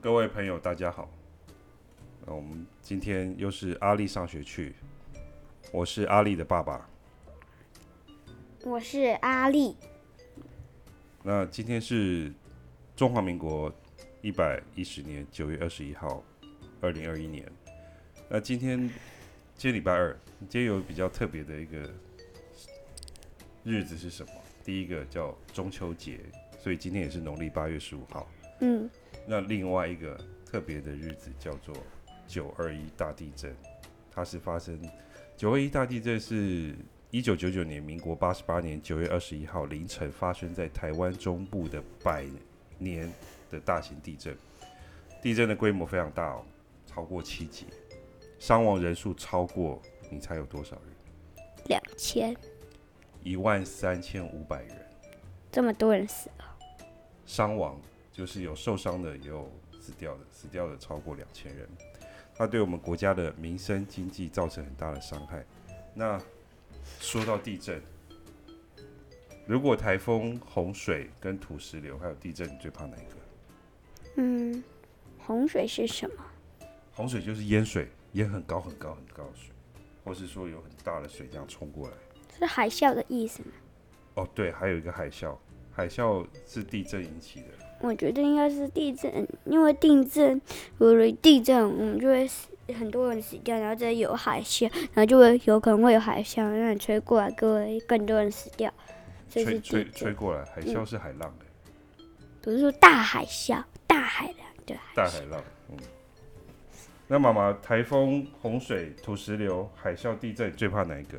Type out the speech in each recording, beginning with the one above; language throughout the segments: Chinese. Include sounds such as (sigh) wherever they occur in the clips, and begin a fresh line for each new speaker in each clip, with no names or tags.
各位朋友，大家好。那我们今天又是阿丽上学去，我是阿丽的爸爸，
我是阿丽。
那今天是中华民国一百一十年九月二十一号，二零二一年。那今天今天礼拜二，今天有比较特别的一个日子是什么？第一个叫中秋节，所以今天也是农历八月十五号。
嗯。
那另外一个特别的日子叫做九二一大地震，它是发生九二一大地震是一九九九年民国八十八年九月二十一号凌晨发生在台湾中部的百年的大型地震，地震的规模非常大哦，超过七级，伤亡人数超过，你猜有多少人？
两千。
一万三千五百人。
这么多人死了。
伤亡。就是有受伤的，也有死掉的，死掉的超过两千人。它对我们国家的民生经济造成很大的伤害。那说到地震，如果台风、洪水跟土石流还有地震，你最怕哪一个？
嗯，洪水是什么？
洪水就是淹水，淹很高很高很高的水，或是说有很大的水这样冲过来。
是海啸的意思吗？
哦，对，还有一个海啸，海啸是地震引起的。
我觉得应该是地震，因为地震，如果地震，我们就会死很多人死掉，然后再有海啸，然后就会有可能会有海啸，让你吹过来，各位更多人死掉。
吹吹吹过来，海啸是海浪的，
不是说大海啸，大海浪对。
大海浪，嗯。那妈妈，台风、洪水、土石流、海啸、地震，最怕哪一
个？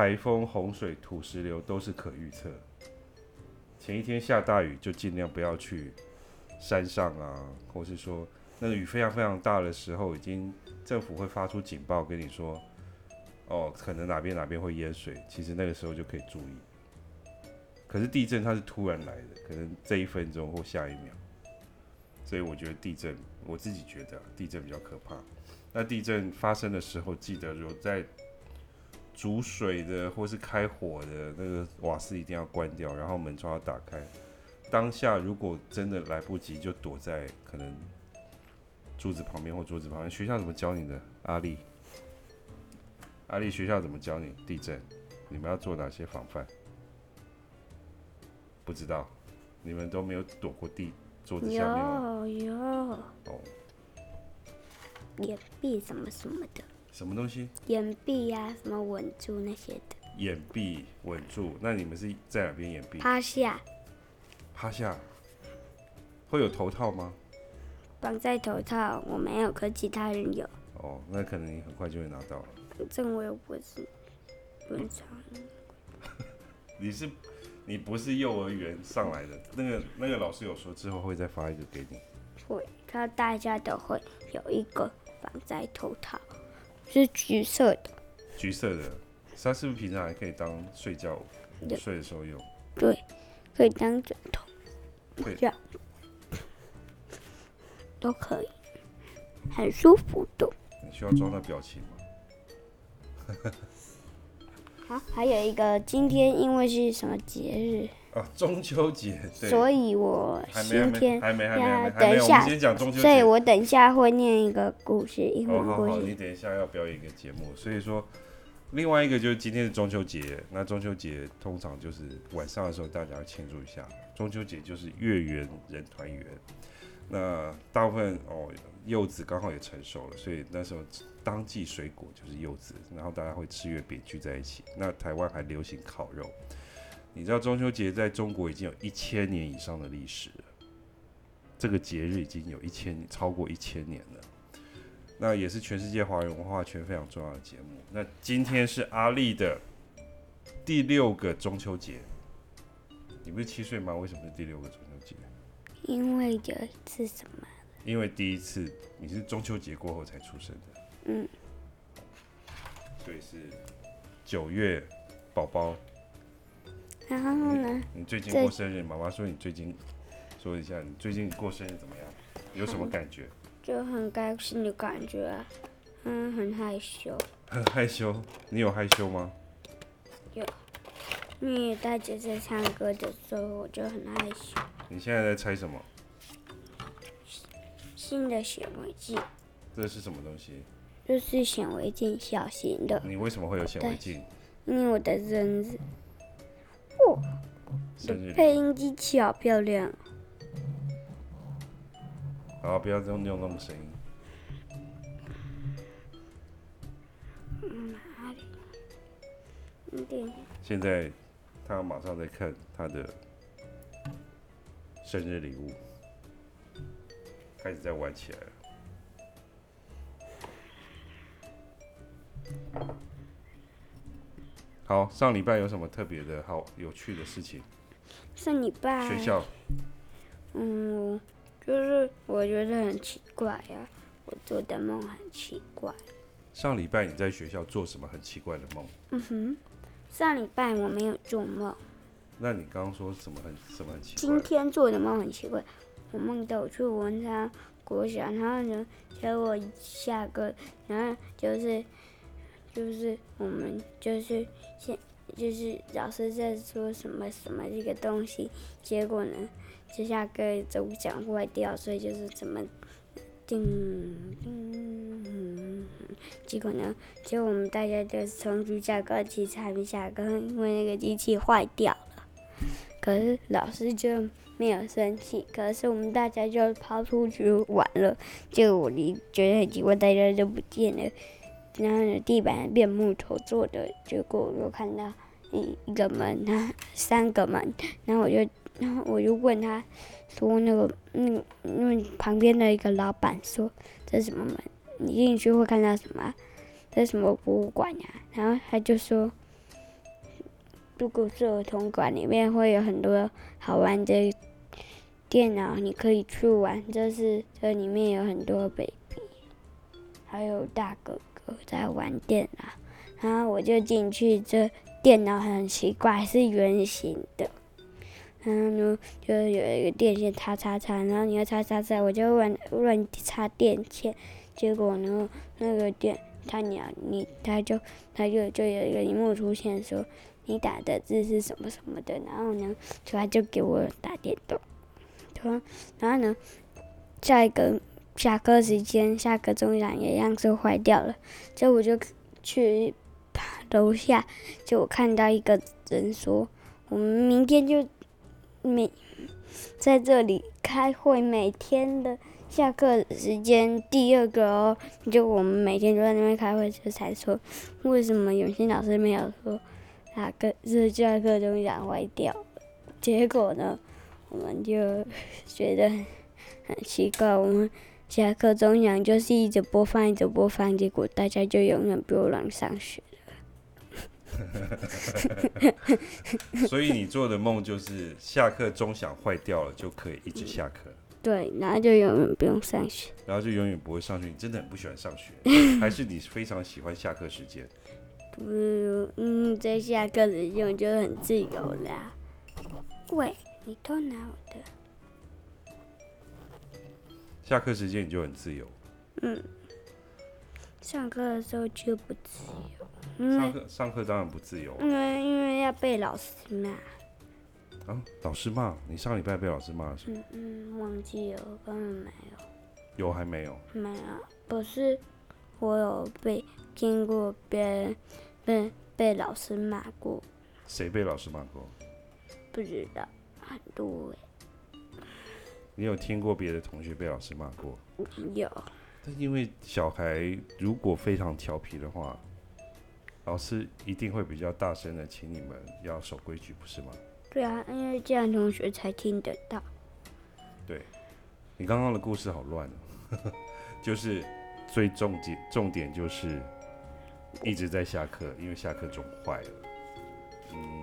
台风、洪水、
土石流都是可预测。前一天下大雨，就尽量不要去山上啊，或是说那个雨非常非常大的时候，已经政府会发出警报跟你说，哦，可能哪边哪边会淹水，其实那个时候就可以注意。可是地震它是突然来的，可能这一分钟或下一秒，所以我觉得地震，我自己觉得，地震比较可怕。那地震发生的时候，记得如果在煮水的或是开火的那个瓦斯一定要关掉，然后门窗要打开。当下如果真的来不及，就躲在可能柱子旁边或桌子旁边。学校怎么教你的？阿力，阿力，学校怎么教你地震？你们要做哪些防范？不知道，你们都没有躲过地桌子下面吗？
有有。
哦。
掩蔽什么什么的，
什么东西？
掩蔽呀，什么稳住那些的。
掩蔽稳住，那你们是在哪边掩蔽？
趴下。
趴下。会有头套吗？
绑在头套，我没有，可其他人有。
哦，那可能你很快就会拿到了。
反正我又不是文昌。(laughs)
你是你不是幼儿园上来的？那个那个老师有说之后会再发一个给你。
会，他大家都会有一个。绑在头套，是橘色的。
橘色的，它是不是平常还可以当睡觉午睡的时候用？
对，可以当枕头，
对，
这样都可以，很舒服的。
你需要装的表情吗？(laughs)
好，还有一个，今天因为是什么节日？
啊，中秋节，
所以我今天
还没还没
还没等一下，所以我等一下会念一个故事，一会儿故事。
好好好，你等一下要表演一个节目，所以说，另外一个就是今天是中秋节，那中秋节通常就是晚上的时候大家要庆祝一下，中秋节就是月圆人团圆。那大部分哦，柚子刚好也成熟了，所以那时候当季水果就是柚子，然后大家会吃月饼聚在一起。那台湾还流行烤肉。你知道中秋节在中国已经有一千年以上的历史了，这个节日已经有一千超过一千年了，那也是全世界华人文化圈非常重要的节目。那今天是阿丽的第六个中秋节，你不是七岁吗？为什么是第六个中秋节？
因为有一次什么？
因为第一次你是中秋节过后才出生的。
嗯。
所以是九月宝宝。
然后呢？
你最近过生日，妈妈说你最近说一下，你最近过生日怎么样？有什么感觉？
就很开心的感觉啊，嗯，很害羞。
很害羞？你有害羞吗？
有。因为大姐在唱歌的时候，我就很害羞。
你现在在猜什么？
新的显微镜。
这是什么东西？
这是显微镜，小型的。
你为什么会有显微镜？
因为我的生日。哦。生日。配音机器好漂亮。
好，不要用用那么声音。
嗯，哪里？对。
现在，他马上在看他的生日礼物，开始在玩起来了。好，上礼拜有什么特别的好有趣的事情？
上礼拜
学校，
嗯，就是我觉得很奇怪呀、啊，我做的梦很奇怪。
上礼拜你在学校做什么很奇怪的梦？
嗯哼，上礼拜我没有做梦。
那你刚刚说什么很什么很奇怪？
今天做的梦很奇怪，我梦到我去文昌国小，然后呢，结果下课，然后就是。就是我们就是现就是老师在说什么什么这个东西，结果呢，这下课钟响坏掉，所以就是怎么叮叮，结果呢，结果我们大家就冲去下课，其实还没下课，因为那个机器坏掉了。可是老师就没有生气，可是我们大家就跑出去玩了，结果我离觉得很奇怪，大家就不见了。然后呢，地板变木头做的，结果我看到一一个门，他三个门，然后我就，然后我就问他，说那个，那，那旁边的一个老板说，这是什么门？你进去会看到什么？这是什么博物馆呀？然后他就说，如果是儿童馆，里面会有很多好玩的电脑，你可以去玩。这是这里面有很多 baby，还有大哥。我在玩电脑，然后我就进去，这电脑很奇怪，是圆形的，然后呢，就有一个电线插插插，然后你要插插插，我就乱乱插电线，结果呢，那个电他鸟你，他就他就就有一个荧幕出现说你打的字是什么什么的，然后呢，就他就给我打电动，然后呢，下一个。下课时间，下课钟响一样就坏掉了。所以我就去楼下，就我看到一个人说：“我们明天就每在这里开会，每天的下课时间第二个哦。”就我们每天都在那边开会，这才说为什么永新老师没有说下课是下课钟响坏掉了？结果呢，我们就 (laughs) 觉得很奇怪，我们。下课钟响就是一直播放，一直播放，结果大家就永远不用来上学
了。所以你做的梦就是下课钟响坏掉了就可以一直下课。
对，然后就永远不用上学。
然后就永远不会上学，你真的很不喜欢上学，(laughs) 还是你非常喜欢下课时间？
不是，嗯，在下课时间我就很自由啦。喂，你偷拿我的。
下课时间你就很自由。
嗯，上课的时候就不自由。
上课上课当然不自由。
因为因为要被老师骂。
啊，老师骂你？上礼拜被老师骂是？
嗯嗯，忘记了，根本没有。
有还没有？
没有，不是我有被听过别人被被老师骂过。
谁被老师骂过？
不知道，很多
你有听过别的同学被老师骂过？
有。
但因为小孩如果非常调皮的话，老师一定会比较大声的请你们要守规矩，不是吗？
对啊，因为这样同学才听得到。
对，你刚刚的故事好乱哦，(laughs) 就是最重点重点就是一直在下课，因为下课总坏了。嗯，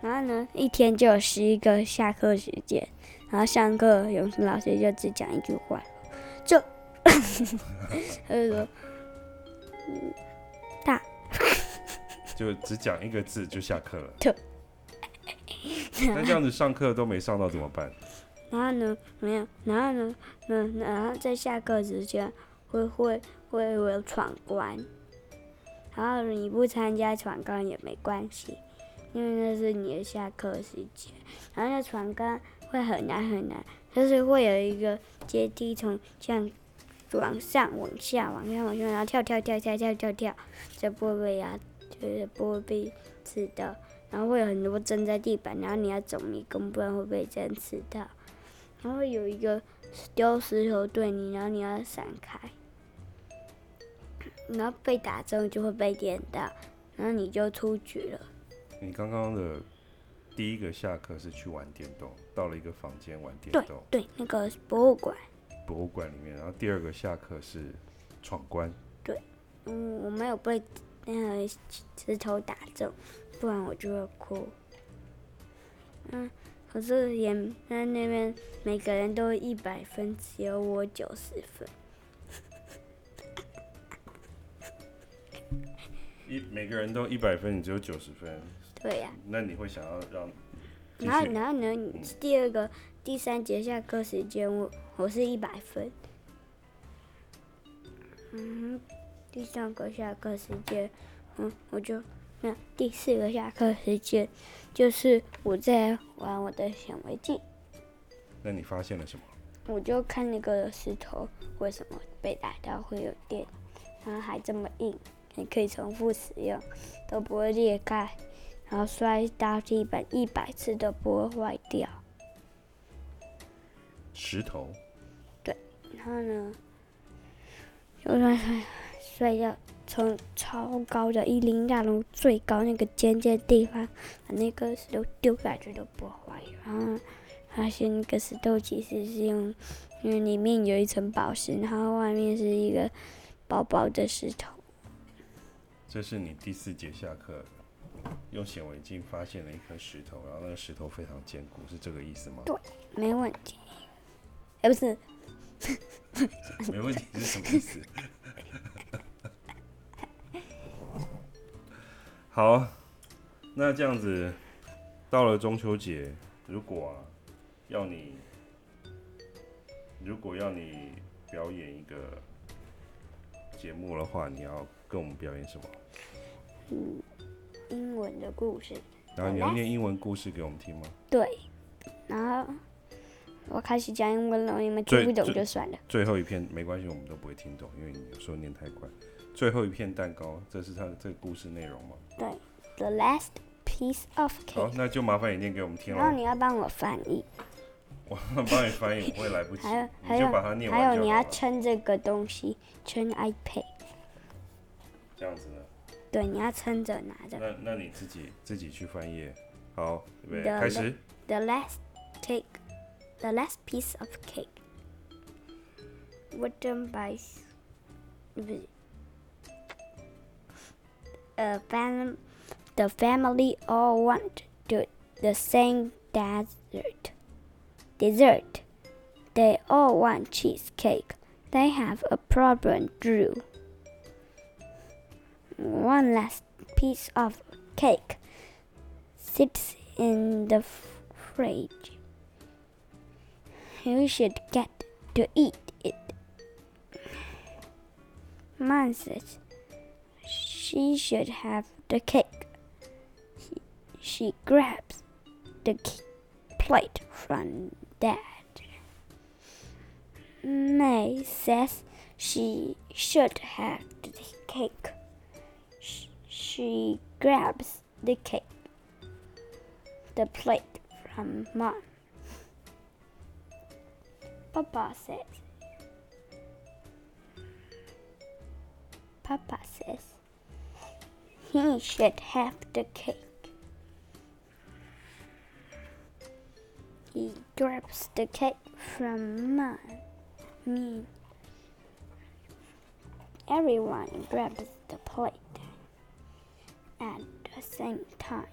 然后呢，一天就有十一个下课时间，然后上课永生老师就只讲一句话，就 (laughs) 他就说，嗯，大，(laughs)
就只讲一个字就下课了。
就 (laughs)
那这样子上课都没上到怎么办？
然后呢，没有，然后呢，嗯，然后在下课时间会会会有闯关，然后你不参加闯关也没关系，因为那是你的下课时间。然后那闯关会很难很难，就是会有一个阶梯从这样往上、往下、往下、往下，然后跳跳跳跳跳跳跳，就不会被压，就是不会被刺到。然后会有很多针在地板，然后你要走迷宫，不然会被针刺到。然后有一个丢石头对你，然后你要闪开，然后被打中就会被电到，然后你就出局了。
你刚刚的第一个下课是去玩电动，到了一个房间玩电动。
对对，那个博物馆。
博物馆里面，然后第二个下课是闯关。
对，嗯，我没有被那个石头打中，不然我就会哭。嗯。可是也那那边，每个人都一百分，只有我九十分。(laughs)
一每个人都一百分，你只有九十分。
对呀、啊。
那你会想要让？
然后，然后呢？嗯、第二个、第三节下课时间，我我是一百分。嗯，第三个下课时间，嗯，我就。那第四个下课时间，就是我在玩我的显微镜。
那你发现了什么？
我就看那个石头为什么被打到会有电，然后还这么硬，还可以重复使用，都不会裂开，然后摔到地板一百次都不会坏掉。
石头。
对，然后呢，就算摔摔掉。从超高的一零大楼最高那个尖尖地方，把那个石头丢下去都不会坏。然后发现那个石头其实是用，因为里面有一层宝石，然后外面是一个薄薄的石头。
这是你第四节下课用显微镜发现了一颗石头，然后那个石头非常坚固，是这个意思吗？
对，没问题。哎，不是，(laughs)
没问题是什么意思？(laughs) 好，那这样子，到了中秋节，如果、啊、要你，如果要你表演一个节目的话，你要跟我们表演什么？
嗯，英文的故事。
然后你要念英文故事给我们听吗？
对，然后我开始讲英文了，你们听不懂就算了。
最，最后一片没关系，我们都不会听懂，因为你有时候念太快。最后一片蛋糕，这是他的这个故事内容吗？
对，The last piece of cake。
好，那就麻烦你念给我们听了。
然后你要帮我翻译。
我帮你翻译，我会来不及。
还有
还有，还有，
还有你要称这个东西，称 iPad。
这样子呢？
对，你要撑着拿着。
那那你自己自己去翻译。好，预备开始。
The last cake, the last piece of cake, written by 不是。a fam the family all want to the same dessert. Dessert. They all want cheesecake. They have a problem, Drew. One last piece of cake sits in the fridge. You should get to eat it. Mom says she should have the cake. She, she grabs the plate from Dad. May says she should have the cake. She, grabs the cake, the plate from Mom. Papa says. Papa says he should have the cake. He grabs the cake from mine. Me. Everyone grabs the plate time.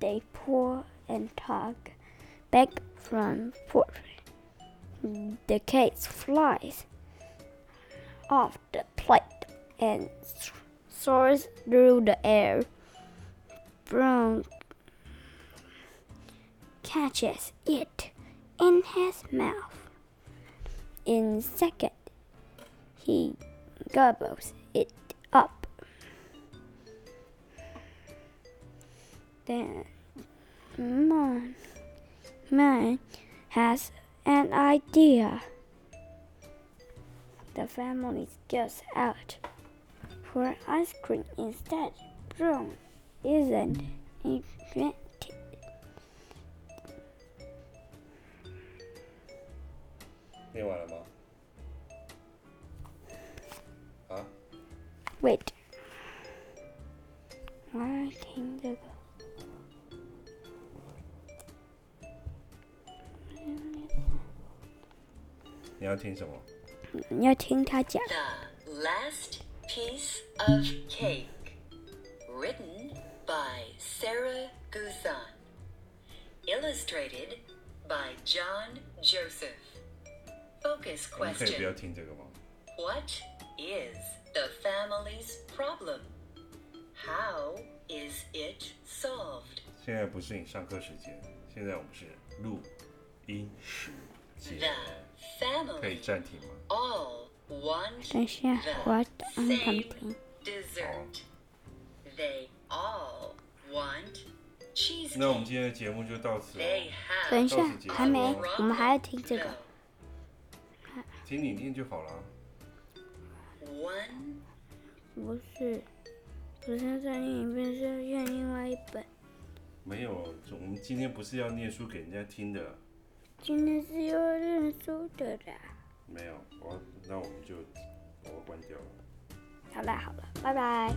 they pour and tug back from forth. The cake flies off the plate and soars through the air. Brown catches it in his mouth. In second, he gobbles it up. than man, man has an idea. The family goes out for ice cream instead. Broom isn't invented. Wait. Why can the
你要听什么？
你要听他讲。
The Last Piece of Cake. Written by Sarah Guzan. Illustrated by John Joseph. Focus
我们可以不要
question.
听这个吗？
What is the family's problem? How is it solved?
现在不是你上课时间，现在我们是录音时间
The，
可以
family
暂停吗
？all want
等一下，我要按
暂
停。
dessert. They all want
那我
们
今天的节目就到此了，
等一下还没
哦，
我们还要听这
个。
听你念就好了。
One
不是，不是再念一遍，是念另外一本。
没有，我们今天不是要念书给人家听的。
今天是要认输的啦。
没有，我那我们就我要关掉了。
好啦好了，拜拜。